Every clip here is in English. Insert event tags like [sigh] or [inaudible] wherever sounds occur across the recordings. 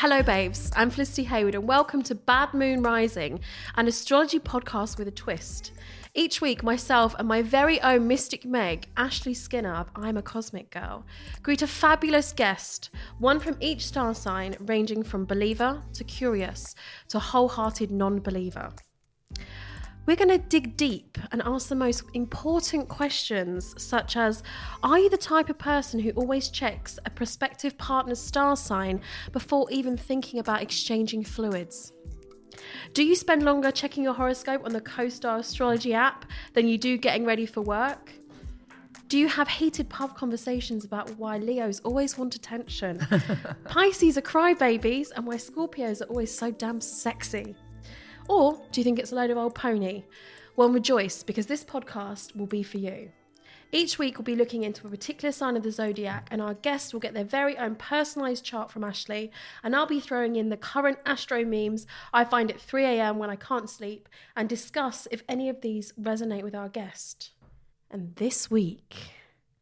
Hello, babes. I'm Felicity Hayward, and welcome to Bad Moon Rising, an astrology podcast with a twist. Each week, myself and my very own mystic Meg, Ashley Skinner of I'm a Cosmic Girl, greet a fabulous guest, one from each star sign, ranging from believer to curious to wholehearted non believer. We're going to dig deep and ask the most important questions, such as Are you the type of person who always checks a prospective partner's star sign before even thinking about exchanging fluids? Do you spend longer checking your horoscope on the CoStar astrology app than you do getting ready for work? Do you have heated pub conversations about why Leos always want attention? [laughs] Pisces are crybabies and why Scorpios are always so damn sexy? Or do you think it's a load of old pony? Well, rejoice because this podcast will be for you. Each week, we'll be looking into a particular sign of the zodiac, and our guests will get their very own personalised chart from Ashley. And I'll be throwing in the current astro memes I find at 3 a.m. when I can't sleep and discuss if any of these resonate with our guest. And this week,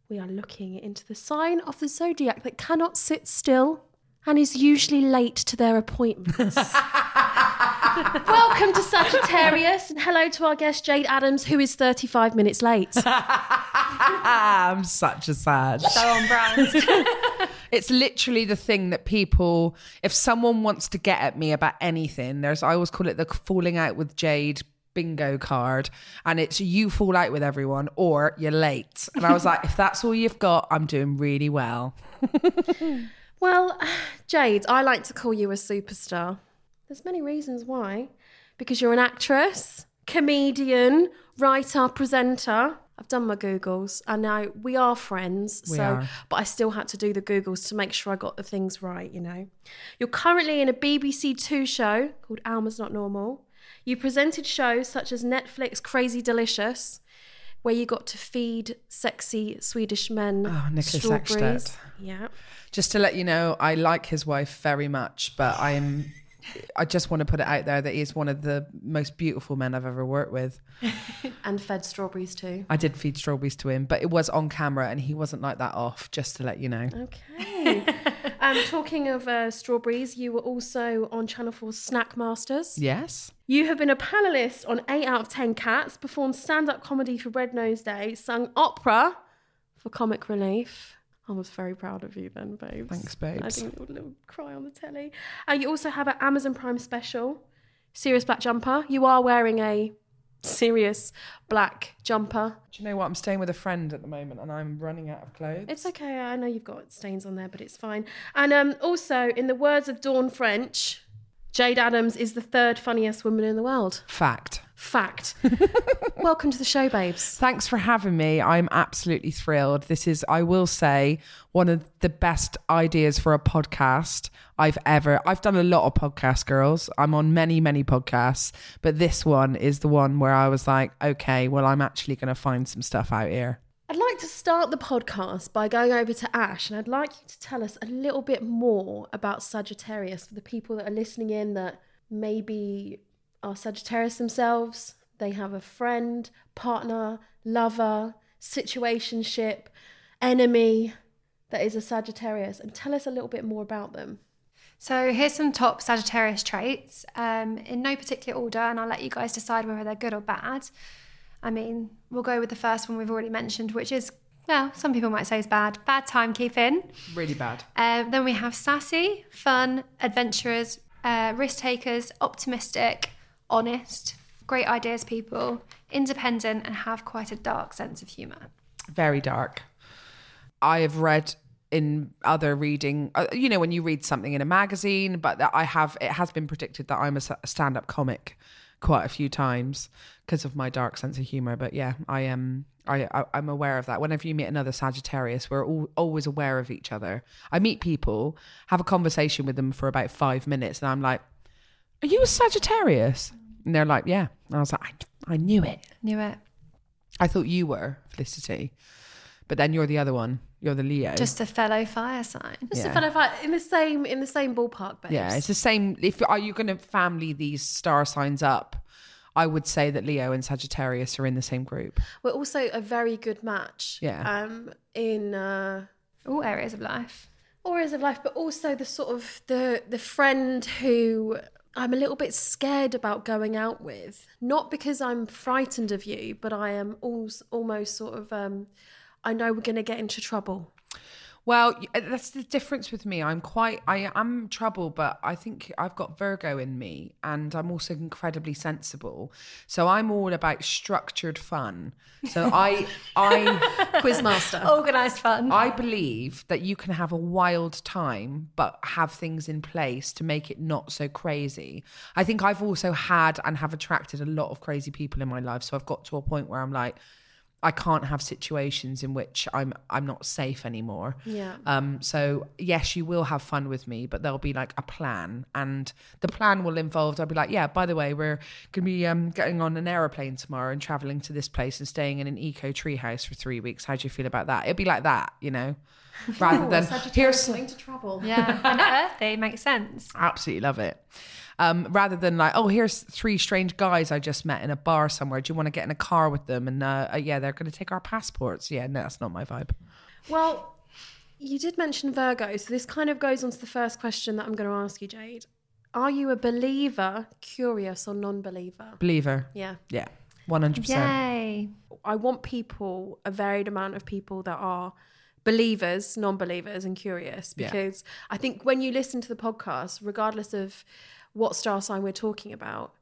we are looking into the sign of the zodiac that cannot sit still and is usually late to their appointments. [laughs] [laughs] Welcome to Sagittarius, and hello to our guest Jayde Adams, who is 35 minutes late. [laughs] I'm such a sad. So on brand. [laughs] It's literally the thing that people, if someone wants to get at me about anything, there's, I always call it the falling out with Jayde bingo card. And it's you fall out with everyone or you're late. And I was like, if that's all you've got, I'm doing really well. Well, Jayde, I like to call you a superstar. There's many reasons why. Because you're an actress, comedian, writer, presenter. I've done my Googles. I know we are friends, We so are. but I still had to do the Googles to make sure I got the things right, you know. You're currently in a BBC Two show called Alma's Not Normal. You presented shows such as Netflix Crazy Delicious, where you got to feed sexy Swedish men Oh, Niklas strawberries. Yeah. Just to let you know, I like his wife very much, but I'm. I just want to put it out there that he's one of the most beautiful men I've ever worked with. [laughs] And fed strawberries too. I did feed strawberries to him, but it was on camera and he wasn't like that off, just to let you know. Okay. [laughs] um, talking of uh, strawberries, you were also on Channel 4's Snackmasters. Yes. You have been a panelist on 8 out of 10 Cats, performed stand up comedy for Red Nose Day, sung opera for Comic Relief. I was very proud of you then, babes. Thanks, babe. I didn't little, little cry on the telly. Uh, you also have an Amazon Prime special, Serious Black Jumper. You are wearing a serious black jumper. Do you know what? I'm staying with a friend at the moment and I'm running out of clothes. It's okay. I know you've got stains on there, but it's fine. And um, also, in the words of Dawn French, Jayde Adams is the third funniest woman in the world. Fact. Fact. [laughs] Welcome to the show, babes. Thanks for having me. I'm absolutely thrilled. This is, I will say, one of the best ideas for a podcast I've ever. I've done a lot of podcasts, girls. I'm on many, many podcasts, but this one is the one where I was like, okay, well, I'm actually going to find some stuff out here. I'd like to start the podcast by going over to Ash, and I'd like you to tell us a little bit more about Sagittarius for the people that are listening in that maybe are Sagittarius themselves. They have a friend, partner, lover, situationship, enemy that is a Sagittarius, and tell us a little bit more about them. So here's some top Sagittarius traits um, in no particular order, and I'll let you guys decide whether they're good or bad. I mean, we'll go with the first one we've already mentioned, which is, well, some people might say is bad. Bad timekeeping. Really bad. Um, then we have sassy, fun, adventurers, uh, risk takers, optimistic, honest, great ideas people, independent, and have quite a dark sense of humour. Very dark. I have read in other reading, uh, you know, when you read something in a magazine, but that I have, it has been predicted that I'm a stand up comic quite a few times because of my dark sense of humor. But yeah, I am. I, I I'm aware of that. Whenever you meet another Sagittarius, we're all, always aware of each other. I meet people, have a conversation with them for about five minutes, and I'm like, "Are you a Sagittarius?" And they're like, "Yeah." And I was like, "I, I knew it. Knew it. I thought you were Felicity, but then you're the other one. You're the Leo. Just a fellow fire sign. Just Yeah. a fellow fight in the same in the same ballpark, babes. yeah, it's the same. If are you going to family these star signs up? I would say that Leo and Sagittarius are in the same group. We're also a very good match. Yeah. Um, in uh, All areas of life. All areas of life, but also the sort of the the friend who I'm a little bit scared about going out with. Not because I'm frightened of you, but I am almost sort of um, I know we're going to get into trouble. Well, uh, that's the difference with me. I'm quite, I am trouble, but I think I've got Virgo in me and I'm also incredibly sensible. So I'm all about structured fun. So I, [laughs] I, Quizmaster. Organised fun. I believe that you can have a wild time, but have things in place to make it not so crazy. I think I've also had and have attracted a lot of crazy people in my life. So I've got to a point where I'm like, I can't have situations in which I'm I'm not safe anymore. Yeah. Um. So yes, you will have fun with me, but there'll be like a plan, and the plan will involve. I'll be like, yeah. By the way, we're gonna be um getting on an aeroplane tomorrow and traveling to this place and staying in an eco tree house for three weeks. How do you feel about that? It'll be like that, you know, [laughs] rather than here's going to travel. yeah. and they make sense. absolutely love it. Um, rather than like, oh, here's three strange guys I just met in a bar somewhere. Do you want to get in a car with them? And uh, uh, yeah, they're going to take our passports. Yeah, no, that's not my vibe. Well, you did mention Virgo, so this kind of goes on to the first question that I'm going to ask you, Jayde. Are you a believer, curious, or non-believer? Believer. Yeah. Yeah, one hundred percent. Yay. I want people, a varied amount of people that are believers, non believers, and curious Yeah. because I think when you listen to the podcast, regardless of what star sign we're talking about,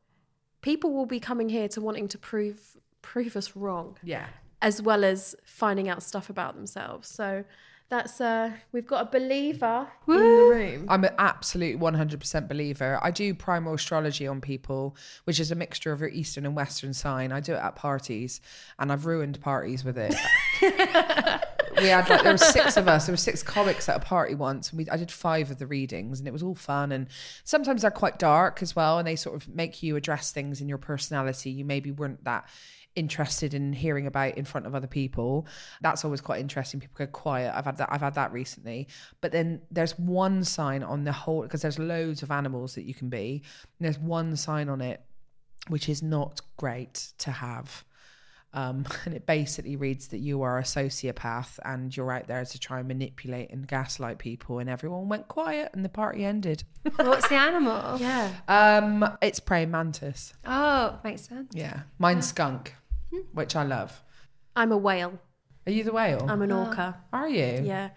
people will be coming here to wanting to prove prove us wrong Yeah. as well as finding out stuff about themselves. So that's uh we've got a believer in the room. I'm an absolute 100% believer. I do primal astrology on people, which is a mixture of your Eastern and Western sign. I do it at parties, and I've ruined parties with it. [laughs] we had like there were six of us. There were six comics at a party once, and we I did five of the readings, and it was all fun. And sometimes they're quite dark as well, and they sort of make you address things in your personality you maybe weren't that interested in hearing about in front of other people. That's always quite interesting. People go quiet. I've had that. I've had that recently. But then there's one sign on the whole because there's loads of animals that you can be. There's one sign on it which is not great to have. Um, [laughs] and it basically reads that you are a sociopath and you're out there to try and manipulate and gaslight people, and everyone went quiet and the party ended. What's the animal? [laughs] Yeah. um, it's praying mantis. Oh, makes sense. Yeah, mine's skunk, which I love. I'm a whale. Are you the whale? I'm an orca. Are you? Yeah.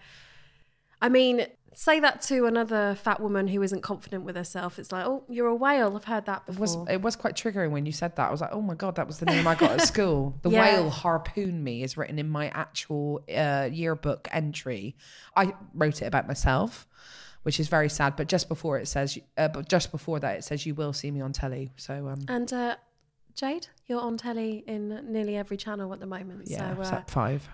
I mean, say that to another fat woman who isn't confident with herself. It's like, oh, you're a whale. I've heard that It before. was it was quite triggering when you said that. I was like, oh my god, that was the name I got at [laughs] school. The Yeah. whale harpoon me is written in my actual uh, yearbook entry. I wrote it about myself, which is very sad. But just before it says, uh, but just before that, it says you will see me on telly. So um, and uh, Jayde, you're on telly in nearly every channel at the moment. yeah, so uh, five,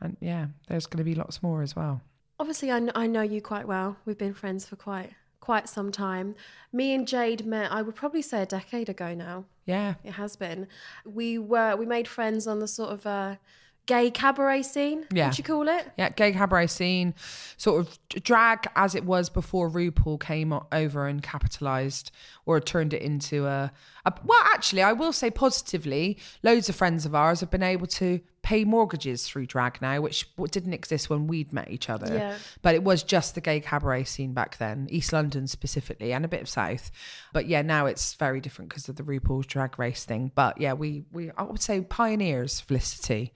and yeah, there's going to be lots more as well. Obviously, I, kn- I know you quite well. We've been friends for quite quite some time. Me and Jayde met, I would probably say a decade ago now. Yeah, It has been. We were we made friends on the sort of uh, gay cabaret scene. Yeah. What you call it? Yeah, gay cabaret scene, sort of drag as it was before RuPaul came over and capitalized or turned it into a, a. Well, actually, I will say positively, loads of friends of ours have been able to pay mortgages through drag now, which didn't exist when we'd met each other. Yeah. But it was just the gay cabaret scene back then, East London specifically, and a bit of South. But yeah, now it's very different because of the RuPaul's Drag Race thing. But yeah, we we I would say pioneers, Felicity.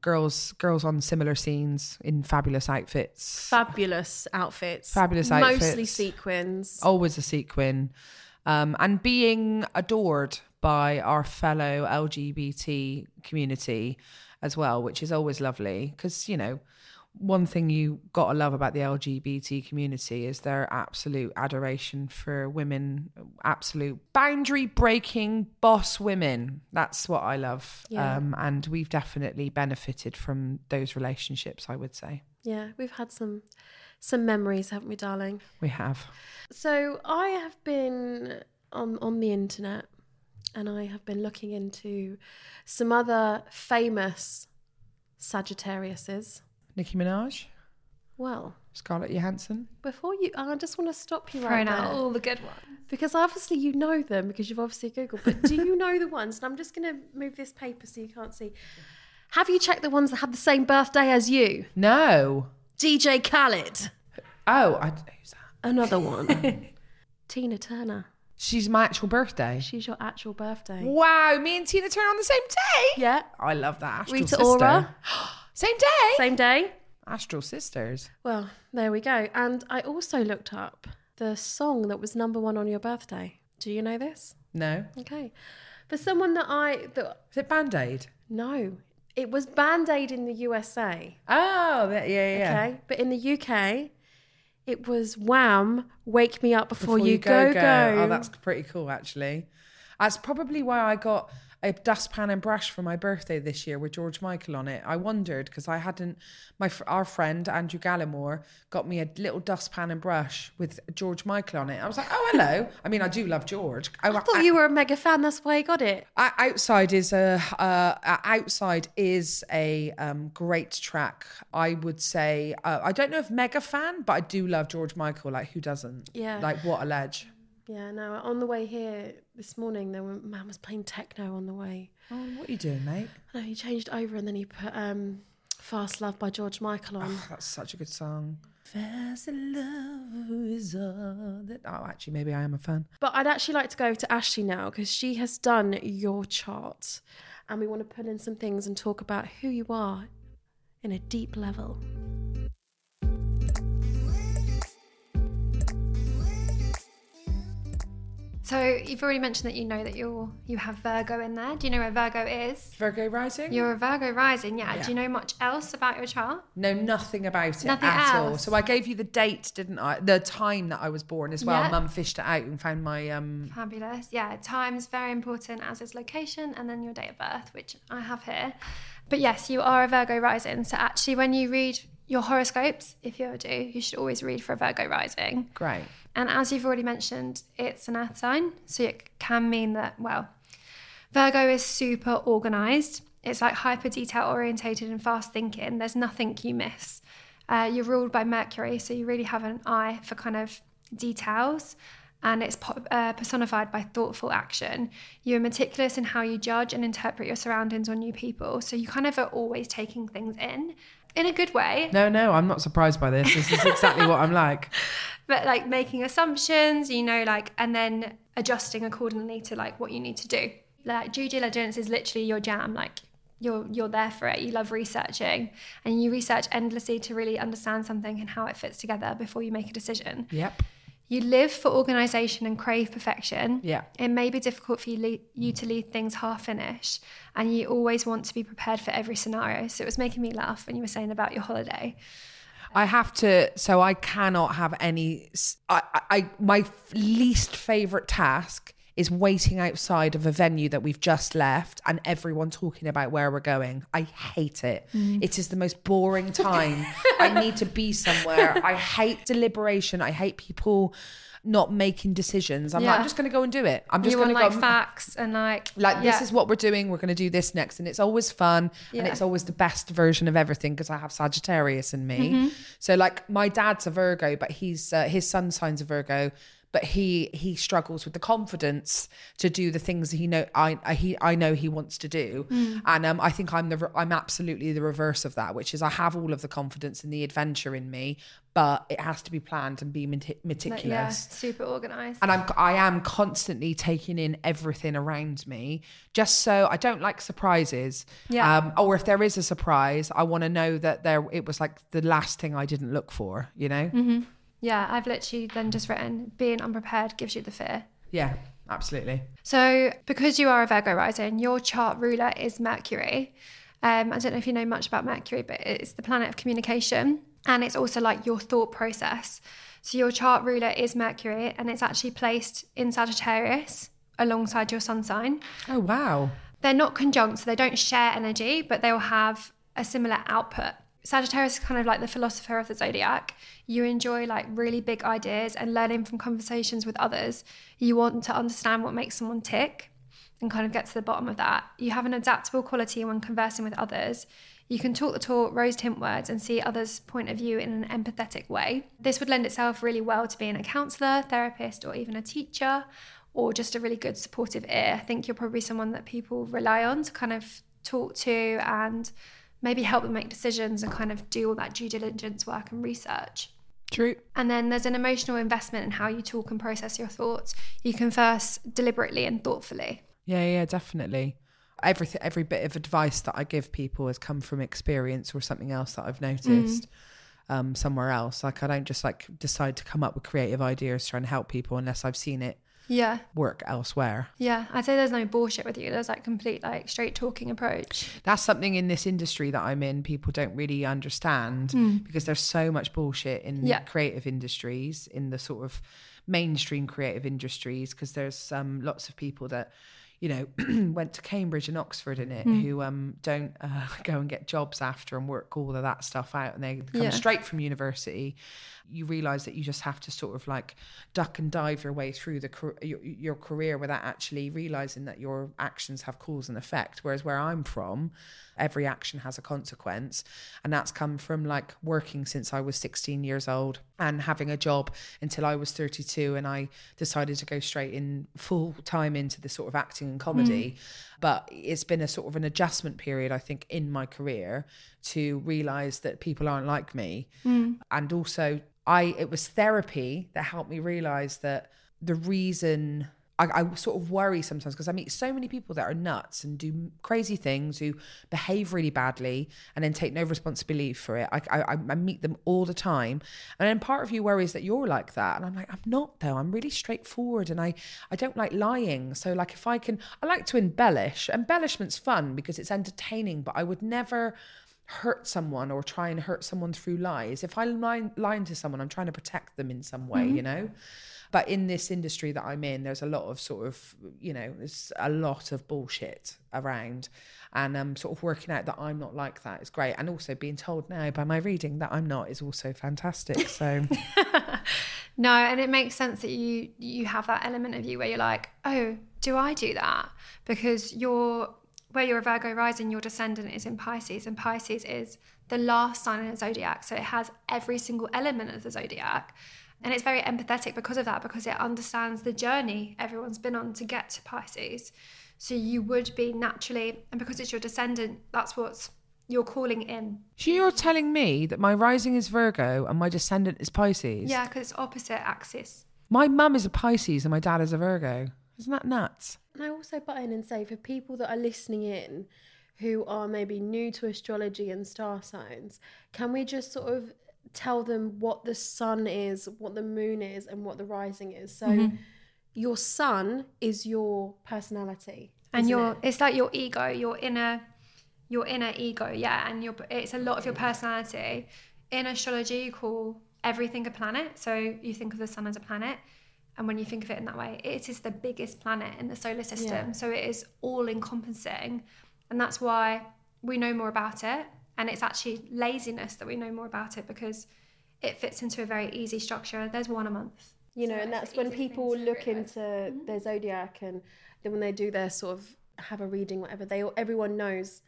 Girls, girls on similar scenes in fabulous outfits. Fabulous outfits. Fabulous Mostly sequins. always a sequin, um, and being adored by our fellow LGBT community as well, which is always lovely because you know. One thing you got to love about the LGBT community is their absolute adoration for women, absolute boundary breaking boss women. That's what I love. Yeah. Um, and we've definitely benefited from those relationships, I would say. Yeah, we've had some some memories, haven't we, darling? We have. So I have been on on the internet and I have been looking into some other famous Sagittariuses. Nicki Minaj, Well, Scarlett Johansson. before you, I just want to stop you right now. there out all the good ones. because obviously you know them because you've obviously googled. But do you know the ones? And I'm just going to move this paper so you can't see. Have you checked the ones that have the same birthday as you? No. DJ Khaled, Oh, I, who's that? another one. [laughs] Tina Turner. She's my actual birthday. She's your actual birthday. Wow, me and Tina Turner on the same day. Yeah. I love that. Astral Rita sister. Ora. [gasps] same day. Same day. Astral sisters. Well, there we go. And I also looked up the song that was number one on your birthday. Do you know this? No. Okay. For someone that I that Is it Band Aid? no, it was Band Aid in the USA. Oh, that, yeah, yeah. Okay, but in the UK, it was Wham! Wake Me Up Before, you, go, go Oh, that's pretty cool, actually. That's probably why I got a dustpan and brush for my birthday this year with George Michael on it. I wondered because I hadn't. My our friend Andrew Gallimore got me a little dustpan and brush with George Michael on it. I was like, oh hello. I mean, I do love George. I thought you were a mega fan. That's why you got it. Outside is a uh, uh, outside is a um, great track. I would say uh, I don't know if mega fan, but I do love George Michael. Like who doesn't? Yeah. Like what a ledge. Yeah, no. On the way here this morning, there were man was playing techno on the way. Oh, what are you doing, mate? No, he changed over and then he put um, "Fastlove" by George Michael on. That's such a good song. Fast love is all that. Oh, actually, maybe I am a fan. But I'd actually like to go to Ashley now because she has done your chart, and we want to pull in some things and talk about who you are in a deep level. So you've already mentioned that you know that you're you have Virgo in there. Do you know where Virgo is? Virgo rising. You're a Virgo rising, yeah. Yeah. Do you know much else about your chart? No, nothing about it Nothing at all. So I gave you the date, didn't I? The time that I was born as well. Yeah. Mum fished it out and found my um. Fabulous. Yeah, time's very important, as is location, and then your date of birth, which I have here. But yes, you are a Virgo rising. So actually, when you read your horoscopes, if you ever do, you should always read for a Virgo rising. Great. And as you've already mentioned, it's an earth sign. So it can mean that, well, Virgo is super organized. It's like hyper detail orientated and fast thinking. There's nothing you miss. Uh, you're ruled by Mercury, so you really have an eye for kind of details. And it's po- uh, personified by thoughtful action. You're meticulous in how you judge and interpret your surroundings or new people. So you kind of are always taking things in in a good way. No, no, I'm not surprised by this. This is exactly what I'm like. [laughs] but like making assumptions, you know, like and then adjusting accordingly to like what you need to do. Like due diligence is literally your jam. Like you're you're there for it. You love researching, and you research endlessly to really understand something and how it fits together before you make a decision. Yep. You live for organization and crave perfection. Yeah. It may be difficult for you, le- you to leave things half finished, and you always want to be prepared for every scenario. So it was making me laugh when you were saying about your holiday. I have to. So I cannot have any. I, I, my f- least favorite task is waiting outside of a venue that we've just left and everyone talking about where we're going. I hate it. It is the most boring [laughs] time. I need to be somewhere. I hate deliberation. I hate people not making decisions. I'm like, I'm just going to go and do it. I'm just you going want to like go. facts and like like this is what we're doing we're going to do this next and it's always fun and it's always the best version of everything because i have sagittarius in me Mm-hmm. so like my dad's a virgo but he's uh, his sun sign's a virgo but he he struggles with the confidence to do the things that he know I I- he I know he wants to do, and um I think I'm the I'm absolutely the reverse of that, which is I have all of the confidence and the adventure in me, but it has to be planned and be meticulous yeah, super organized. and I'm I am constantly taking in everything around me, just so I don't like surprises. Yeah. Um, or if there is a surprise, I want to know that there it was like the last thing I didn't look for. You know. Mm-hmm. Yeah, I've literally then just written being unprepared gives you the fear. Yeah. Absolutely. So, because you are a Virgo rising, your chart ruler is Mercury. Um, I don't know if you know much about Mercury, but it's the planet of communication and it's also like your thought process. So, your chart ruler is Mercury and it's actually placed in Sagittarius alongside your sun sign. Oh wow. They're not conjunct, so they don't share energy, but they'll have a similar output. Sagittarius is kind of like the philosopher of the zodiac. You enjoy like really big ideas and learning from conversations with others. You want to understand what makes someone tick and kind of get to the bottom of that. You have an adaptable quality when conversing with others. You can talk the talk, rose tint words, and see others' point of view in an empathetic way. This would lend itself really well to being a counsellor, therapist, or even a teacher, or just a really good supportive ear. I think you're probably someone that people rely on to kind of talk to and maybe help them make decisions and kind of do all that due diligence work and research. True. And then there's an emotional investment in how you talk and process your thoughts. You converse deliberately and thoughtfully. Yeah, yeah, definitely. Everything, every bit of advice that I give people has come from experience or something else that I've noticed um, somewhere else. Like I don't just like decide to come up with creative ideas trying to help people unless I've seen it Yeah. work elsewhere. Yeah. I'd say there's no bullshit with you. There's like complete, like straight talking approach. That's something in this industry that I'm in people don't really understand because there's so much bullshit in Yeah. creative industries, in the sort of mainstream creative industries, because there's um, lots of people that you know [clears throat] went to Cambridge and Oxford in it who um, don't uh, [laughs] go and get jobs after and work all of that stuff out, and they come Yeah. straight from university. You realize that you just have to sort of like duck and dive your way through the your, your career without actually realizing that your actions have cause and effect. Whereas where I'm from, every action has a consequence, and that's come from like working since I was 16 years old and having a job until I was 32, and I decided to go straight in full time into the sort of acting and comedy. But it's been a sort of an adjustment period, I think, in my career to realize that people aren't like me, hmm. and also I it was therapy that helped me realize that the reason I, I sort of worry sometimes because I meet so many people that are nuts and do crazy things who behave really badly and then take no responsibility for it. I, I, I meet them all the time. And then part of you worries that you're like that. And I'm like, I'm not though. I'm really straightforward and I, I don't like lying. So like if I can, I like to embellish. Embellishment's fun because it's entertaining, but I would never hurt someone or try and hurt someone through lies. If I'm lying, lying to someone, I'm trying to protect them in some way, mm-hmm. you know? But in this industry that I'm in, there's a lot of sort of, you know, there's a lot of bullshit around. And um, sort of working out that I'm not like that is great. And also being told now by my reading that I'm not is also fantastic. So, [laughs] No, and it makes sense that you you have that element of you where you're like, oh, do I do that? Because you're where you're a Virgo rising, your descendant is in Pisces, and Pisces is the last sign in the zodiac, so it has every single element of the zodiac, and it's very empathetic because of that, because it understands the journey everyone's been on to get to Pisces. So you would be naturally, and because it's your descendant, that's what's you're calling in. so you're telling me that my rising is Virgo and my descendant is Pisces? Yeah, because it's opposite axis. My mum is a Pisces and my dad is a Virgo. Isn't that nuts? And I also butt in and say for people that are listening in who are maybe new to astrology and star signs, can we just sort of tell them what the sun is, what the moon is, and what the rising is? So Mm-hmm. your sun is your personality. and your it? it's like your ego your inner your inner ego yeah and your it's a lot of your personality in astrology you call everything a planet so you think of the sun as a planet and when you think of it in that way it is the biggest planet in the solar system Yeah. so it is all encompassing and that's why we know more about it and it's actually laziness that we know more about it because it fits into a very easy structure there's one a month you know, So and that's when people to look realise. into their zodiac and then when they do their sort of have a reading, whatever, they all everyone knows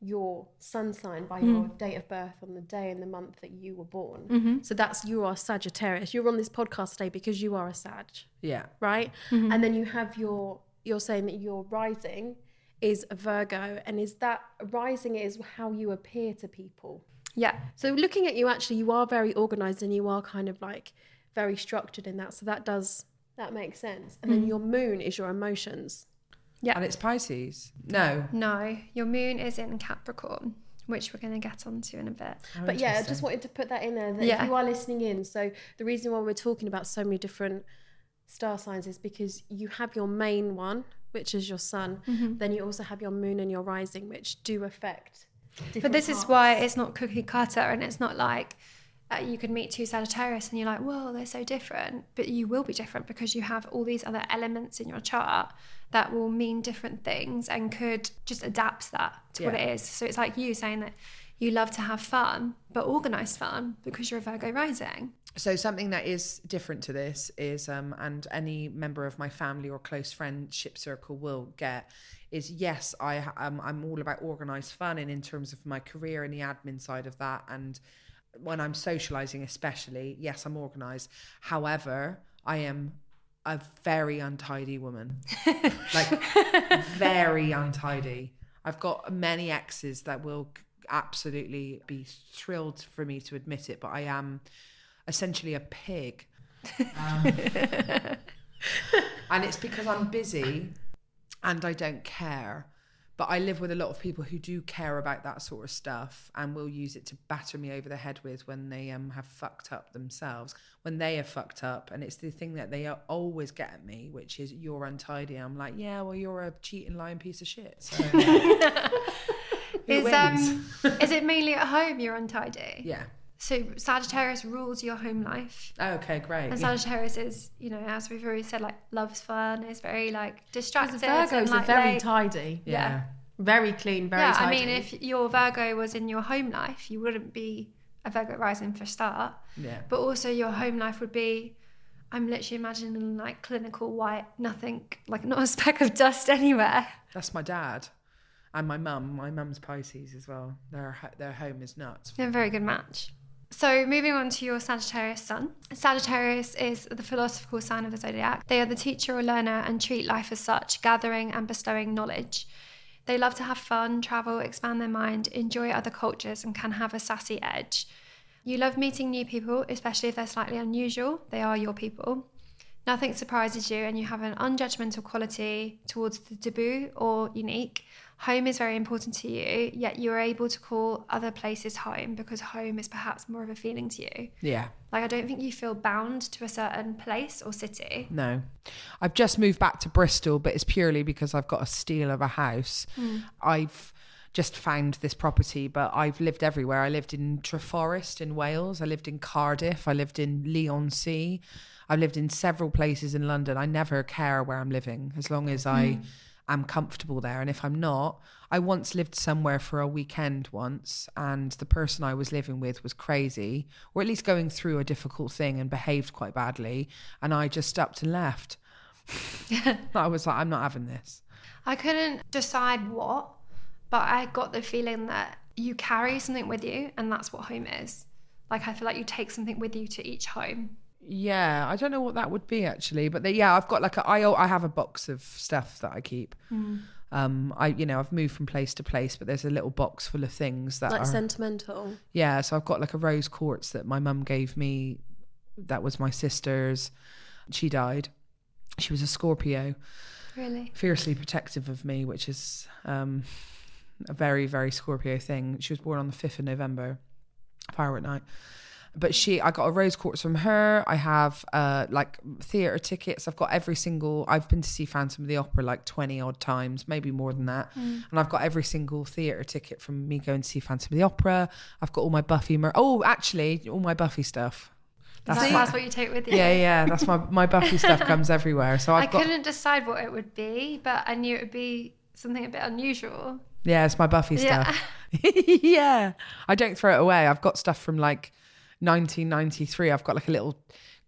your sun sign by Hmm. your date of birth on the day and the month that you were born. So that's you are Sagittarius. You're on this podcast today because you are a Sag, Yeah. right? Mm-hmm. And then you have your you're saying that you're rising is a Virgo, and is that rising is how you appear to people. Yeah. So looking at you, actually, you are very organized and you are kind of like very structured in that. So that does that makes sense. And Mm. then your moon is your emotions. Yeah. And it's Pisces. No. No, your moon is in Capricorn, which we're going to get onto in a bit. but yeah, I just wanted to put that in there that Yeah. if you are listening in, so the reason why we're talking about so many different star signs is because you have your main one, which is your sun. Mm-hmm. Then you also have your moon and your rising, which do affect. But this is why it's not cookie cutter and it's not like uh, you could meet two Sagittarius and you're like, whoa, they're so different. But you will be different because you have all these other elements in your chart that will mean different things and could just adapt that to what it is. So it's like you saying that you love to have fun, but organized fun because you're a Virgo rising. So something that is different to this is, um, and any member of my family or close friendship circle will get, is yes, I um, I'm all about organised fun, and in terms of my career and the admin side of that, and when I'm socialising, especially, yes, I'm organised. However, I am a very untidy woman, [laughs] like very untidy. I've got many exes that will absolutely be thrilled for me to admit it, but I am essentially a pig. Um, [laughs] and it's because I'm busy and I don't care. But I live with a lot of people who do care about that sort of stuff and will use it to batter me over the head with when they um, have fucked up themselves. When they are fucked up, and it's the thing that they are- always get at me, which is you're untidy. I'm like, yeah, well, you're a cheating, lying piece of shit. So [laughs] who Is wins? um [laughs] is it mainly at home you're untidy? yeah. So Sagittarius rules your home life. Oh, okay, great. And Yeah. Sagittarius is, you know, as we've already said, like loves fun, is very like distracted. Virgos and, are very tidy, yeah. very clean, very yeah, tidy. I mean, if your Virgo was in your home life, you wouldn't be a Virgo rising for start. Yeah. But also your home life would be, I'm literally imagining like clinical white, nothing, like not a [laughs] speck of dust anywhere. That's my dad. And my mum. My mum's Pisces as well. Their their home is nuts. They're a very good match. So, moving on to your Sagittarius sun. Sagittarius is the philosophical sign of the zodiac. They are the teacher or learner and treat life as such, gathering and bestowing knowledge. They love to have fun, travel, expand their mind, enjoy other cultures, and can have a sassy edge. You love meeting new people, especially if they're slightly unusual. They are your people. Nothing surprises you, and you have an unjudgmental quality towards the taboo or unique. Home is very important to you, yet you are able to call other places home because home is perhaps more of a feeling to you. Yeah. Like, I don't think you feel bound to a certain place or city. No. I've just moved back to Bristol, but it's purely because I've got a steal of a house. Hmm. I've just found this property, but I've lived everywhere. I lived in Treforest in Wales. I lived in Cardiff. I lived in Leigh-on-Sea. I've lived in several places in London. I never care where I'm living as long as I hmm. Am comfortable there. And if I'm not, I once lived somewhere for a weekend once, and the person I was living with was crazy, or at least going through a difficult thing and behaved quite badly. And I just upped and left. [laughs] I was like, I'm not having this. I couldn't decide what, but I got the feeling that you carry something with you, and that's what home is. Like, I feel like you take something with you to each home. Yeah, I don't know what that would be actually, but the, yeah, I've got like a I I have a box of stuff that I keep. Um, I you know I've moved from place to place, but there's a little box full of things that like are sentimental. yeah. So I've got like a rose quartz that my mum gave me. That was my sister's. She died. She was a Scorpio, Really? fiercely protective of me, which is um, a very very Scorpio thing. She was born on the fifth of November, firework night but she i got a rose quartz from her i have uh like theater tickets i've got every single i've been to see phantom of the opera like 20 odd times maybe more than that and i've got every single theater ticket from me going to see phantom of the opera i've got all my buffy mer- oh actually all my buffy stuff That's, my- that's what you take with you. yeah yeah that's my my buffy [laughs] stuff comes everywhere so I i've got couldn't decide what it would be, but I knew it would be something a bit unusual. Yeah, it's my Buffy Yeah. stuff. [laughs] [laughs] Yeah. I don't throw it away. I've got stuff from like 1993. I've got like a little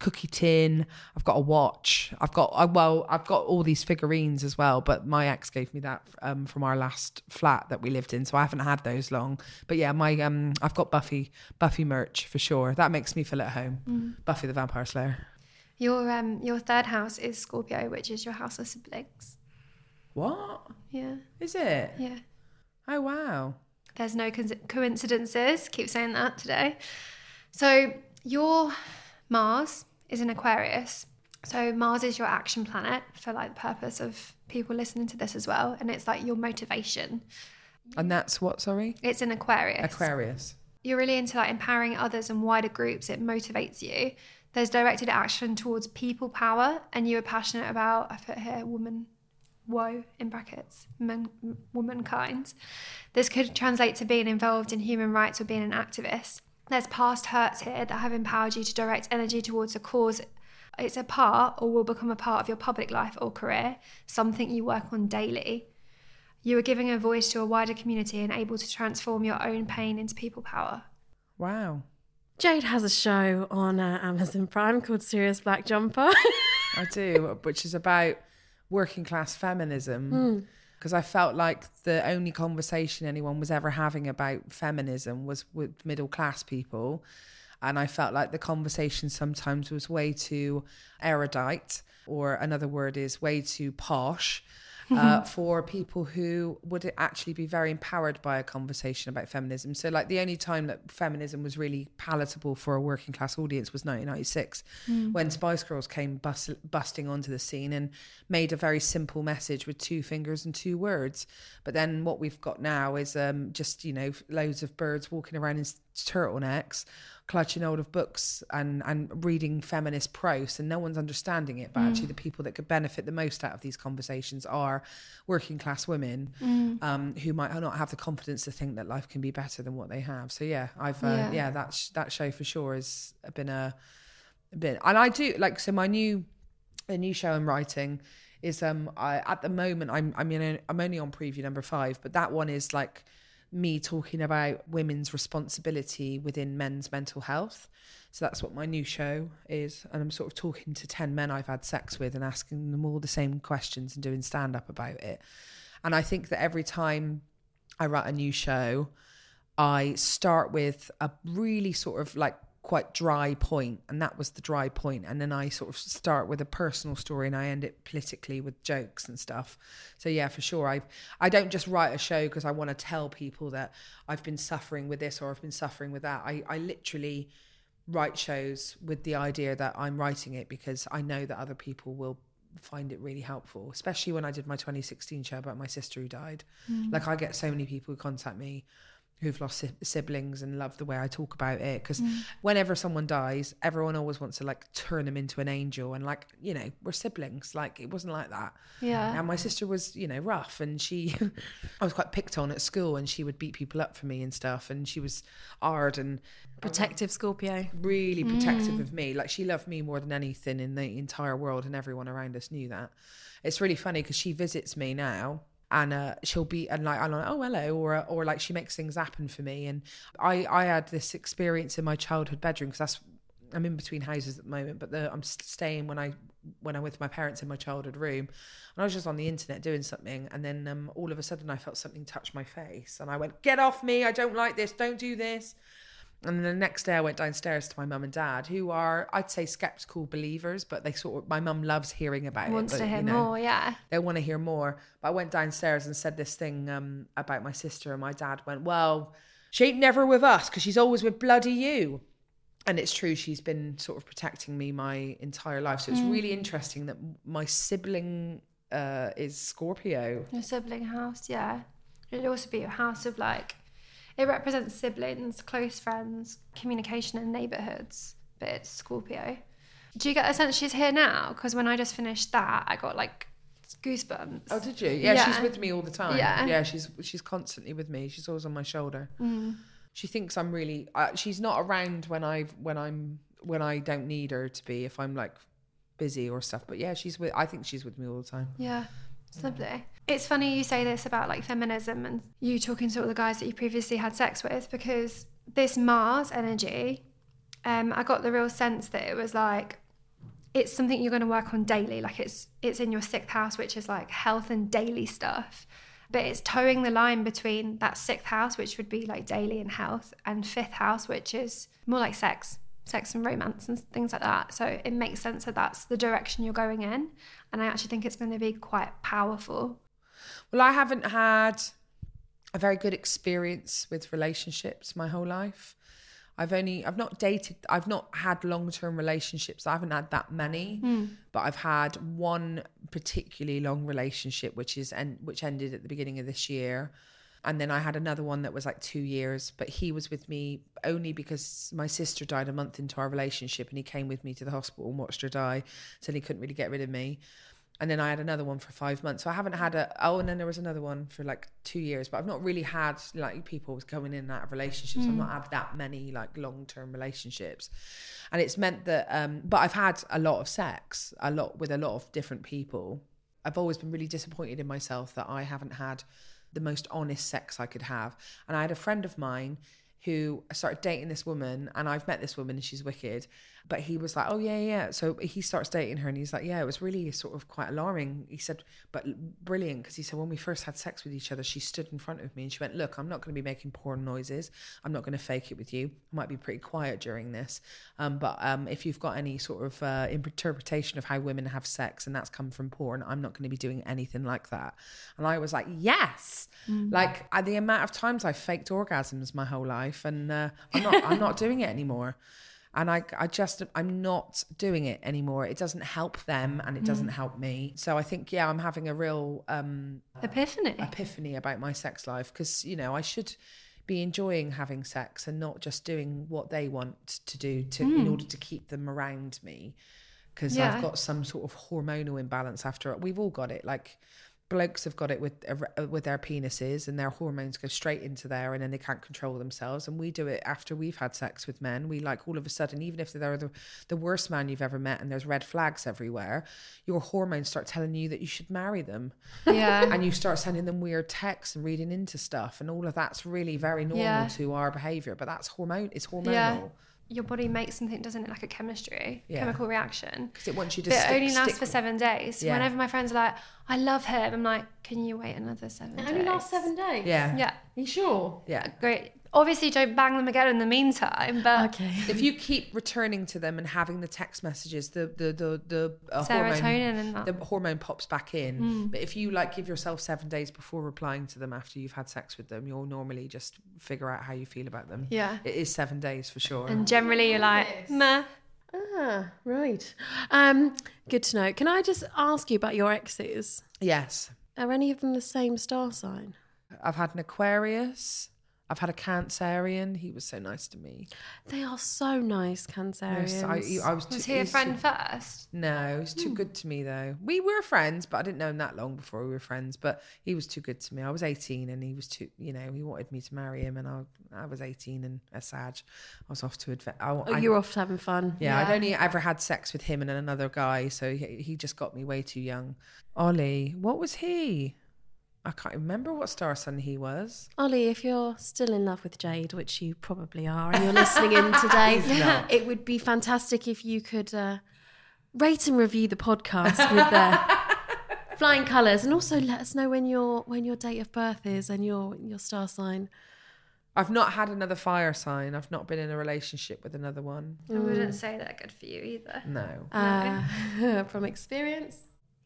cookie tin. I've got a watch. I've got I, well, I've got all these figurines as well. But my ex gave me that um, from our last flat that we lived in, so I haven't had those long. But yeah, my um, I've got Buffy Buffy merch for sure. That makes me feel at home. Buffy the Vampire Slayer. Your um your third house is Scorpio, which is your house of siblings. What Yeah, is it? yeah. Oh wow. There's no co- coincidences. Keep saying that today. So your Mars is an Aquarius. So Mars is your action planet for like the purpose of people listening to this as well, and it's like your motivation. And that's what? Sorry, It's an Aquarius. Aquarius. You're really into like empowering others and wider groups. It motivates you. There's directed action towards people power, and you are passionate about. I put here woman, woe in brackets, men, womankind. This could translate to being involved in human rights or being an activist. There's past hurts here that have empowered you to direct energy towards a cause. It's a part or will become a part of your public life or career, something you work on daily. You are giving a voice to a wider community and able to transform your own pain into people power. Wow. Jayde has a show on uh, Amazon Prime called Serious Black Jumper. [laughs] I do, which is about working class feminism. Because I felt like the only conversation anyone was ever having about feminism was with middle class people. And I felt like the conversation sometimes was way too erudite, or another word is way too posh. Uh, for people who would actually be very empowered by a conversation about feminism. So, like, the only time that feminism was really palatable for a working class audience was 1996 when Spice Girls came bust- busting onto the scene and made a very simple message with two fingers and two words. But then what we've got now is um, just, you know, loads of birds walking around in turtlenecks, clutching hold of books and, and reading feminist prose, and no one's understanding it. But actually, the people that could benefit the most out of these conversations are working class women um, who might not have the confidence to think that life can be better than what they have. So, yeah, I've, uh, Yeah. yeah, that, sh- that show for sure has been a, a bit and i do like so my new the new show i'm writing is um I, at the moment i'm i mean i'm only on preview number five but that one is like me talking about women's responsibility within men's mental health. So that's what my new show is and i'm sort of talking to 10 men i've had sex with and asking them all the same questions and doing stand up about it. And i think that every time i write a new show I start with a really sort of like quite dry point, and that was the dry point. And then I sort of start with a personal story, and I end it politically with jokes and stuff. So yeah, for sure, I I don't just write a show because I want to tell people that I've been suffering with this or I've been suffering with that. I I literally write shows with the idea that I'm writing it because I know that other people will find it really helpful, especially when I did my 2016 show about my sister who died. Mm. Like I get so many people who contact me who've lost si- siblings and love the way I talk about it because mm. whenever someone dies, everyone always wants to like turn them into an angel and like you know we're siblings. Like it wasn't like that. Yeah. And my sister was you know rough and she, [laughs] I was quite picked on at school and she would beat people up for me and stuff and she was hard and Protective Scorpio. really protective mm. of me. Like she loved me more than anything in the entire world, and everyone around us knew that. It's really funny because she visits me now. And uh, she'll be and like I'm like oh hello or or like she makes things happen for me. And I I had this experience in my childhood bedroom because that's I'm in between houses at the moment but the, I'm staying when I when I'm with my parents in my childhood room. And I was just on the internet doing something and then um, all of a sudden I felt something touch my face and I went get off me I don't like this don't do this and then the next day, I went downstairs to my mum and dad, who are, I'd say, skeptical believers, but they sort of, my mum loves hearing about Wants it. but, to hear you know, more, yeah. They want to hear more. But I went downstairs and said this thing um, about my sister, and my dad went, Well, she ain't never with us because she's always with bloody you. And it's true, she's been sort of protecting me my entire life. So it's really interesting that my sibling uh, is Scorpio. Your sibling house, yeah. It'd also be a house of like, it represents siblings, close friends, communication, and neighborhoods. But it's Scorpio. Do you get a sense she's here now? Because when I just finished that, I got like goosebumps. Oh, did you? Yeah, she's with me all the time. Yeah. yeah, she's she's constantly with me. She's always on my shoulder. She thinks I'm really. Uh, she's not around when I when I'm when I don't need her to be. If I'm like busy or stuff, but yeah, she's with. I think she's with me all the time. Yeah, it's lovely. It's funny you say this about like feminism and you talking to all the guys that you previously had sex with because this Mars energy, um, I got the real sense that it was like it's something you're going to work on daily. Like it's it's in your sixth house, which is like health and daily stuff. But it's towing the line between that sixth house, which would be like daily and health, and fifth house, which is more like sex, sex and romance and things like that. So it makes sense that that's the direction you're going in. And I actually think it's going to be quite powerful. Well, I haven't had a very good experience with relationships my whole life. I've only I've not dated I've not had long-term relationships. I haven't had that many, hmm. but I've had one particularly long relationship which is and which ended at the beginning of this year. And then I had another one that was like 2 years, but he was with me only because my sister died a month into our relationship and he came with me to the hospital and watched her die, so he couldn't really get rid of me and then I had another one for five months. So I haven't had a oh, and then there was another one for like two years. But I've not really had like people coming in and out of relationships. I've not had that many like long term relationships, and it's meant that. um But I've had a lot of sex, a lot with a lot of different people. I've always been really disappointed in myself that I haven't had the most honest sex I could have. And I had a friend of mine who started dating this woman and I've met this woman and she's wicked but he was like oh yeah yeah. So he starts dating her and he's like yeah it was really sort of quite alarming. He said but brilliant because he said when we first had sex with each other she stood in front of me and she went look I'm not going to be making porn noises. I'm not going to fake it with you. I might be pretty quiet during this um, but um, if you've got any sort of uh, interpretation of how women have sex and that's come from porn I'm not going to be doing anything like that. And I was like yes. Like uh, the amount of times I faked orgasms my whole life and uh, I'm not I'm not doing it anymore. And I, I just i'm not doing it anymore. It doesn't help them and it doesn't help me. So i think yeah i'm having a real um Epiphany. epiphany about my sex life because you know i should be enjoying having sex and not just doing what they want to do to in order to keep them around me because Yeah. i've got some sort of hormonal imbalance after we've all got it like blokes have got it with uh, with their penises and their hormones go straight into there and then they can't control themselves and we do it after we've had sex with men we like all of a sudden even if they're the, the worst man you've ever met and there's red flags everywhere your hormones start telling you that you should marry them Yeah. and you start sending them weird texts and reading into stuff and all of that's really very normal Yeah. to our behavior but that's hormone it's hormonal yeah. Your body makes something, doesn't it? Like a chemistry, Yeah. chemical reaction. because it wants you to But it only lasts stick for seven days. Yeah. Whenever my friends are like, I love him, I'm like, can you wait another seven It days? only lasts seven days. yeah Yeah. Are you sure? yeah Great. Obviously, don't bang them again in the meantime, but Okay. [laughs] if you keep returning to them and having the text messages, the the the the uh, hormone, Serotonin and that. the hormone pops back in. But if you like give yourself seven days before replying to them after you've had sex with them, you'll normally just figure out how you feel about them. Yeah. it is seven days for sure. and generally you're like, meh. Ah, right. Um, good to know. Can I just ask you about your exes? yes, Are any of them the same star sign? I've had an Aquarius. I've had a Cancerian. He was so nice to me. They are so nice, Cancerians. Yes, I, I was. Was too, he a friend too- first? No, he was too hmm. good to me though. We were friends, but I didn't know him that long before we were friends. But he was too good to me. I was 18 and he was too, you know, he wanted me to marry him. And I, I was 18 and a Sag. I was off to adventure. oh, you're off having fun. Yeah, I'd only ever had sex with him and another guy. So he, he just got me way too young. Ollie, what was he? I can't remember what star sign he was. Ollie, if you're still in love with Jayde, which you probably are, and you're listening in [laughs] today, it would be fantastic if you could uh, rate and review the podcast with uh, [laughs] flying colours, and also let us know when your when your date of birth is and your your star sign. I've not had another fire sign. I've not been in a relationship with another one. I wouldn't say they're good for you either. No. Uh, [laughs] from experience,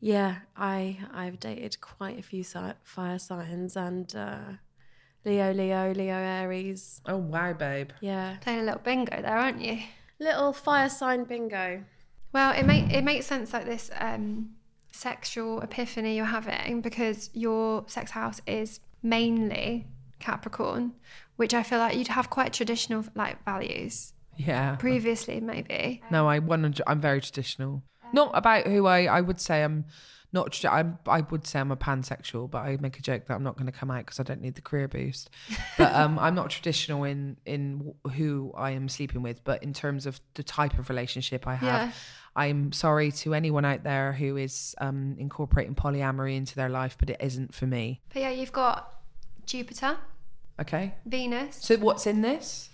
yeah, I I've dated quite a few si- fire signs and uh, Leo, Leo, Leo, Aries. Oh, wow, babe. Yeah, Playing a little bingo there, aren't you? little fire sign bingo. Well, it make it makes sense like this um, sexual epiphany you're having because your sex house is mainly Capricorn, which I feel like you'd have quite traditional like values Yeah. previously, maybe. No, I one. I'm very traditional. Not about who I. I would say I'm not. I'm. I would say I'm a pansexual, but I make a joke that I'm not going to come out because I don't need the career boost. [laughs] But um, I'm not traditional in in who I am sleeping with. But in terms of the type of relationship I have, Yeah. I'm sorry to anyone out there who is um, incorporating polyamory into their life, but it isn't for me. But yeah, you've got Jupiter, Okay. Venus. So what's in this?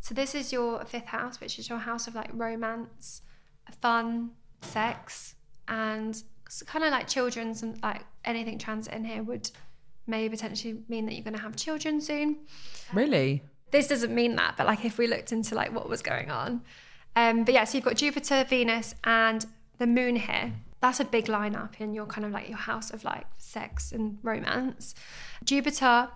So this is your fifth house, which is your house of like romance, fun, sex and kind of like children, some like anything transit in here would maybe potentially mean that you're going to have children soon. Really? This doesn't mean that, but like if we looked into like what was going on. Um, but yeah, so you've got Jupiter, Venus, and the moon here. That's a big lineup in your kind of like your house of like sex and romance. Jupiter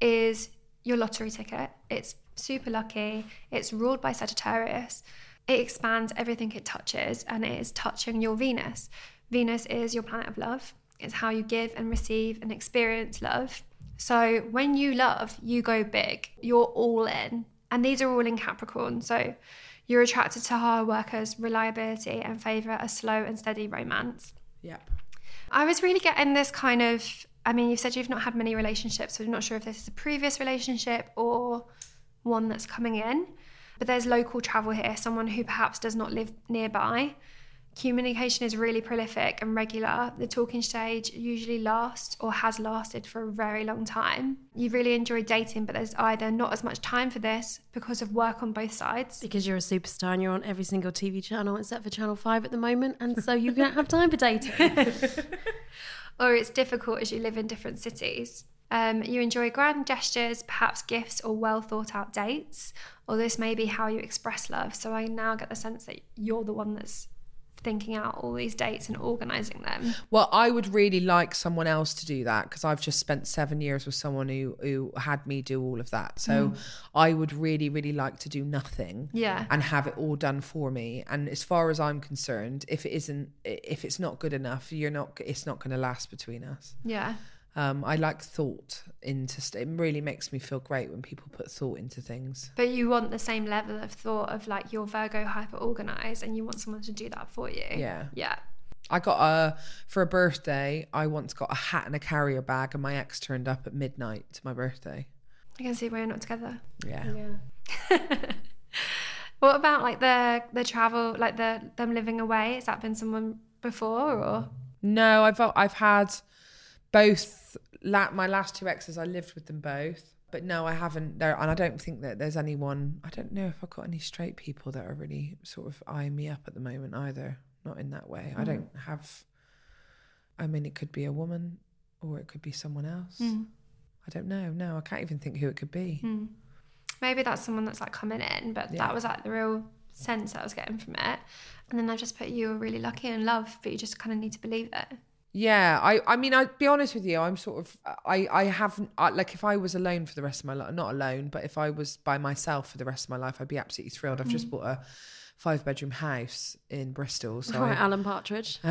is your lottery ticket. It's super lucky. It's ruled by Sagittarius. It expands everything it touches and it is touching your Venus. Venus is your planet of love. It's how you give and receive and experience love. So when you love, you go big. You're all in. And these are all in Capricorn. So you're attracted to hard workers, reliability, and favour a slow and steady romance. Yep. I was really getting this kind of. I mean, you've said you've not had many relationships, so I'm not sure if this is a previous relationship or one that's coming in. But there's local travel here, someone who perhaps does not live nearby. Communication is really prolific and regular. The talking stage usually lasts or has lasted for a very long time. You really enjoy dating, but there's either not as much time for this because of work on both sides. Because you're a superstar and you're on every single TV channel except for Channel 5 at the moment. And so you don't have time for dating. [laughs] [laughs] or it's difficult as you live in different cities. Um, you enjoy grand gestures, perhaps gifts or well thought out dates, or this may be how you express love. So I now get the sense that you're the one that's thinking out all these dates and organizing them. Well, I would really like someone else to do that because I've just spent seven years with someone who who had me do all of that. So I would really, really like to do nothing. Yeah. And have it all done for me. And as far as I'm concerned, if it isn't, if it's not good enough, you're not. It's not going to last between us. Yeah. Um, I like thought into. St- it really makes me feel great when people put thought into things. But you want the same level of thought of like you're Virgo hyper organized and you want someone to do that for you. Yeah. Yeah. I got a for a birthday. I once got a hat and a carrier bag, and my ex turned up at midnight to my birthday. I can see why you're not together. Yeah. Yeah. [laughs] What about like the the travel, like the them living away? Has that been someone before or No, I've I've had both. La- my last two exes, I lived with them both, but no, I haven't. There, and I don't think that there's anyone. I don't know if I've got any straight people that are really sort of eyeing me up at the moment either. Not in that way. I hmm. don't have. I mean, it could be a woman, or it could be someone else. Hmm. I don't know. No, I can't even think who it could be. Hmm. maybe that's someone that's like coming in, but Yeah. that was like the real sense that I was getting from it. And then I just put you were really lucky in love, but you just kind of need to believe it. Yeah, I, I mean, I'd be honest with you. I'm sort of, I, I haven't, I, like, if I was alone for the rest of my life, not alone, but if I was by myself for the rest of my life, I'd be absolutely thrilled. I've just bought a five bedroom house in Bristol, so right, I, Alan Partridge. [laughs]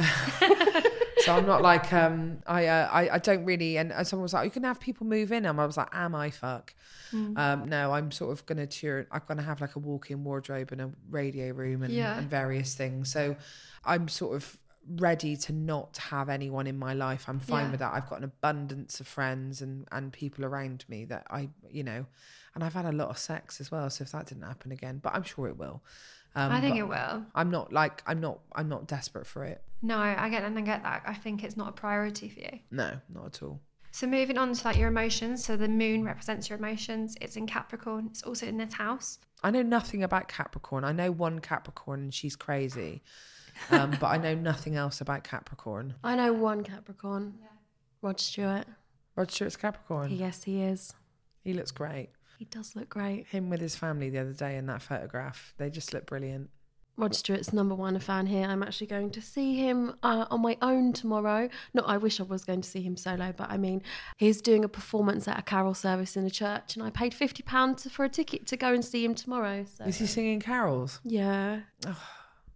so I'm not like, um, I, uh, I, I don't really. And, and someone was like, "You can have people move in," and I was like, "Am I fuck?" Um, no, I'm sort of gonna tour. I'm gonna have like a walk-in wardrobe and a radio room and, Yeah. and various things. So I'm sort of ready to not have anyone in my life. I'm fine Yeah. with that. I've got an abundance of friends and and people around me that I, you know, and I've had a lot of sex as well. So if that didn't happen again, but I'm sure it will. Um, I think it will. I'm not like I'm not I'm not desperate for it. No, I get and I get that. I think it's not a priority for you. No, not at all. So moving on to like your emotions. So the moon represents your emotions. It's in Capricorn. It's also in this house. I know nothing about Capricorn. I know one Capricorn and she's crazy. Um, but I know nothing else about Capricorn. I know one Capricorn. Rod Stewart. Rod Stewart's Capricorn. Yes, he is. He looks great. He does look great. Him with his family the other day in that photograph. They just look brilliant. Rod Stewart's number one fan here. I'm actually going to see him uh, on my own tomorrow. Not, I wish I was going to see him solo, but I mean, he's doing a performance at a carol service in a church, and I paid fifty pounds for a ticket to go and see him tomorrow. So Is he singing carols? yeah.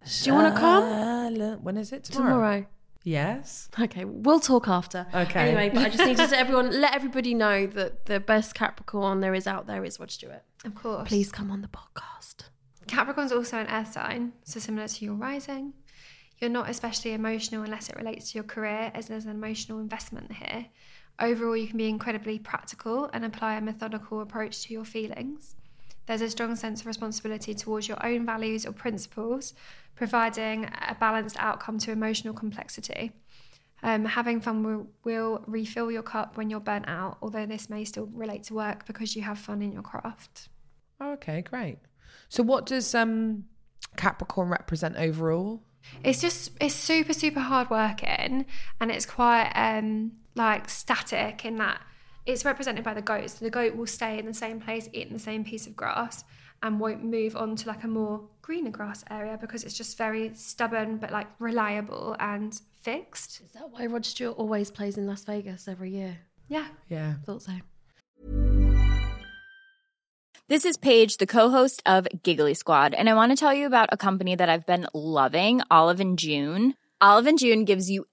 Do you want to come When is it? Tomorrow. tomorrow? Yes. Okay, we'll talk after. Okay. Anyway, but I just needed to [laughs] everyone let everybody know that the best Capricorn there is out there is Rod Stewart. Of course. Please come on the podcast. Capricorn's also an earth sign, so similar to your rising. You're not especially emotional unless it relates to your career, as there's an emotional investment here. Overall, you can be incredibly practical and apply a methodical approach to your feelings. There's a strong sense of responsibility towards your own values or principles, providing a balanced outcome to emotional complexity. Um, having fun will, will refill your cup when you're burnt out, although this may still relate to work because you have fun in your craft. Okay, great. So what does um Capricorn represent overall? It's just it's super super hard working, and it's quite um like static in that it's represented by the goat. So the goat will stay in the same place, eating the same piece of grass, and won't move on to like a more greener grass area because it's just very stubborn but like reliable and fixed. Is that why Rod Stewart always plays in Las Vegas every year? Yeah. Yeah. Thought so. This is Paige, the co-host of Giggly Squad, and I want to tell you about a company that I've been loving, Olive and June. Olive and June gives you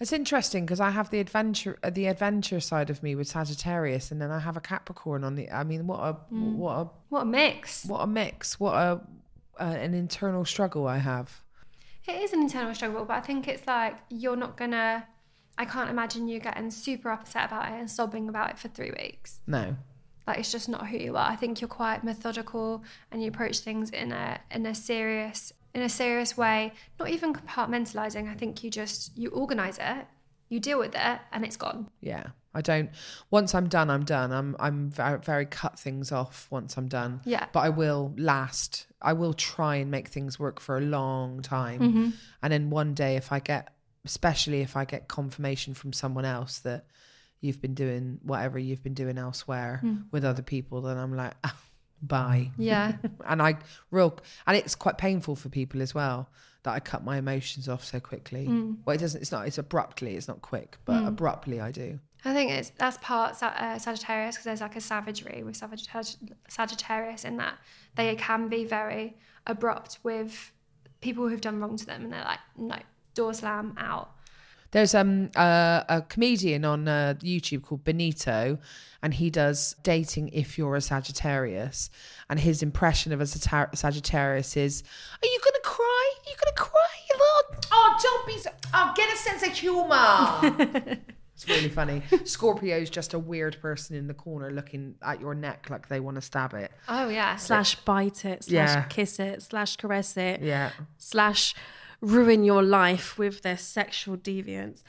It's interesting because I have the adventure, uh, the adventure side of me with Sagittarius, and then I have a Capricorn on the. I mean, what a what a What a mix. what a mix! What a uh, an internal struggle I have. It is an internal struggle, but I think it's like you're not gonna. I can't imagine you getting super upset about it and sobbing about it for three weeks. No, Like it's just not who you are. I think you're quite methodical and you approach things in a in a serious in a serious way. Not even compartmentalizing. I think you just you organize it, you deal with it, and it's gone. yeah, I don't. Once I'm done, I'm done. I'm I'm very, very cut things off once I'm done. Yeah. but I will last. I will try and make things work for a long time, Mm-hmm. and then one day, if I get, especially if I get confirmation from someone else that you've been doing whatever you've been doing elsewhere Hmm. with other people, then I'm like, ah, bye. Yeah. [laughs] and I real and it's quite painful for people as well that I cut my emotions off so quickly. Mm. Well, it doesn't. It's not. It's abruptly. It's not quick, but abruptly I do. I think it's that's part uh, Sagittarius because there's like a savagery with Sagittarius in that they can be very abrupt with people who've done wrong to them, and they're like, no, door slam out. There's um uh, a comedian on uh, YouTube called Benito, and he does dating if you're a Sagittarius, and his impression of a Sagitta- Sagittarius is, "Are you gonna cry? Are you gonna cry? You little oh, don't be so. Oh, get a sense of humor." [laughs] It's really funny. Scorpio's just a weird person in the corner looking at your neck like they want to stab it. Oh yeah, Slash bite it, slash Yeah. kiss it, slash caress it, Yeah. slash ruin your life with their sexual deviance.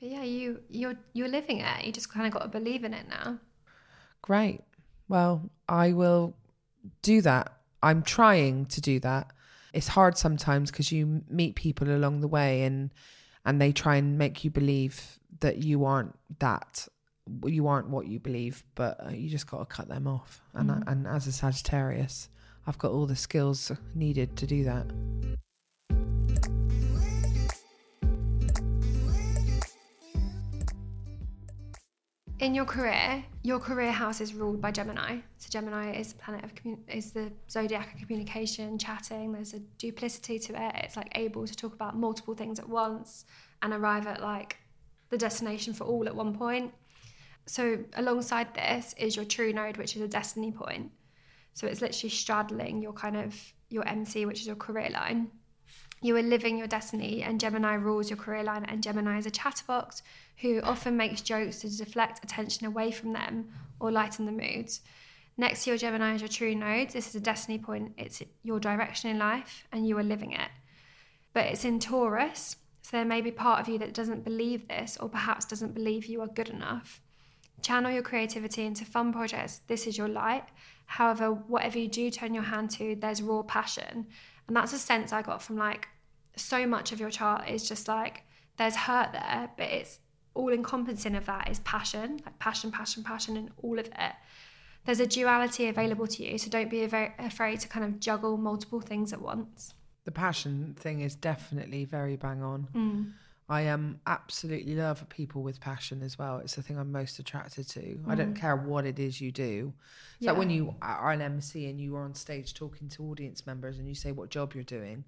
But yeah, you you're you're living it. You just kind of got to believe in it now. Great. Well, I will do that. I'm trying to do that. It's hard sometimes because you meet people along the way and and they try and make you believe that you aren't that you aren't what you believe, but uh, you just got to cut them off. And I, and as a Sagittarius, I've got all the skills needed to do that. In your career, your career house is ruled by Gemini. So Gemini is the planet of commun- is the zodiac of communication, chatting. There's a duplicity to it. It's like able to talk about multiple things at once and arrive at like the destination for all at one point. So alongside this is your true node, which is a destiny point. So it's literally straddling your kind of your MC, which is your career line. You are living your destiny, and Gemini rules your career line. And Gemini is a chatterbox who often makes jokes to deflect attention away from them or lighten the mood. Next to your Gemini is your true node. This is a destiny point, it's your direction in life, and you are living it. But it's in Taurus, so there may be part of you that doesn't believe this, or perhaps doesn't believe you are good enough. Channel your creativity into fun projects. This is your light. However, whatever you do turn your hand to, there's raw passion. And that's a sense I got from like so much of your chart is just like there's hurt there, but it's all encompassing of that is passion, like passion, passion, passion, and all of it. There's a duality available to you, so don't be afraid to kind of juggle multiple things at once. The passion thing is definitely very bang on. Mm. I um absolutely love people with passion as well. It's the thing I'm most attracted to. I don't Mm. care what it is you do. It's like when you are an MC and you are on stage talking to audience members and you say what job you're doing,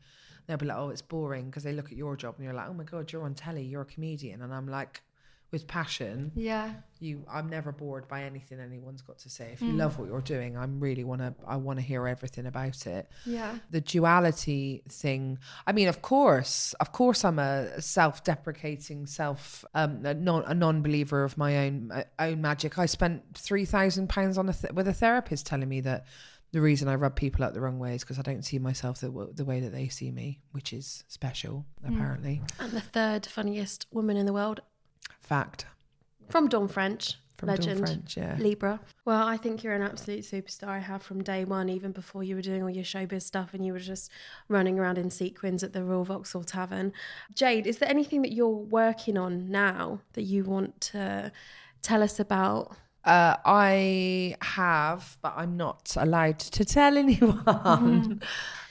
they'll be like, "Oh, it's boring," because they look at your job and you're like, "Oh my god, you're on telly, you're a comedian," and I'm like, with passion, Yeah. you I'm never bored by anything anyone's got to say. If you Mm. love what you're doing, I'm really wanna I want to hear everything about it Yeah. the duality thing i mean of course of course i'm a self-deprecating self um a non a non-believer of my own uh, own magic i spent 3000 pounds on a th- with a therapist telling me that the reason i rub people out the wrong way is because i don't see myself the, w- the way that they see me which is special Mm. apparently And the third funniest woman in the world fact from Dawn French. From Dawn legend, French, yeah. Libra. Well, I think you're an absolute superstar. I have from day one, even before you were doing all your showbiz stuff and you were just running around in sequins at the Royal Vauxhall Tavern. Jayde, is there anything that you're working on now that you want to tell us about? Uh, I have, but I'm not allowed to tell [laughs] anyone.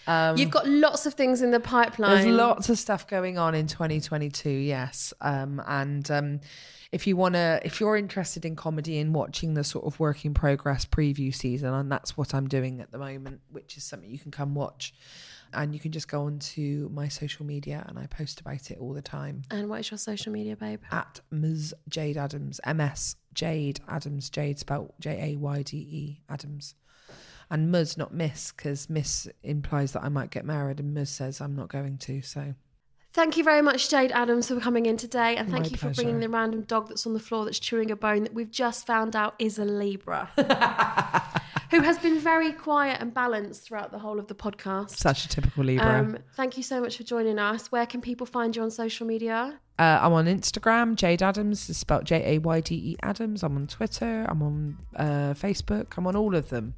Um, You've got lots of things in the pipeline. There's lots of stuff going on in 2022, yes. Um, and um, if you want to, if you're interested in comedy and watching the sort of work in progress preview season, and that's what I'm doing at the moment, which is something you can come watch. And you can just go onto my social media and I post about it all the time And what is your social media, babe? at Ms. Jayde Adams, MS Jayde Adams, Jayde spelled J A Y D E Adams. And Ms, not Miss, because Miss implies that I might get married, and Ms says I'm not going to. So Thank you very much, Jayde Adams, for coming in today. And thank My you for bringing the random dog that's on the floor that's chewing a bone that we've just found out is a Libra, [laughs] who has been very quiet and balanced throughout the whole of the podcast. such a typical Libra. Um, thank you so much for joining us. Where can people find you on social media? Uh, I'm on Instagram, Jayde Adams, it's spelled J A Y D E Adams. I'm on Twitter, I'm on uh, Facebook, I'm on all of them.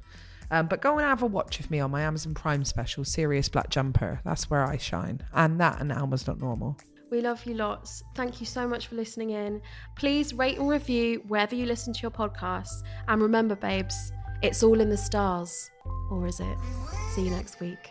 Um, but go and have a watch of me on my Amazon Prime special, Serious Black Jumper. That's where I shine. And that and Alma's Not Normal. We love you lots. Thank you so much for listening in. Please rate and review wherever you listen to your podcasts. And remember, babes, it's all in the stars. Or is it? See you next week.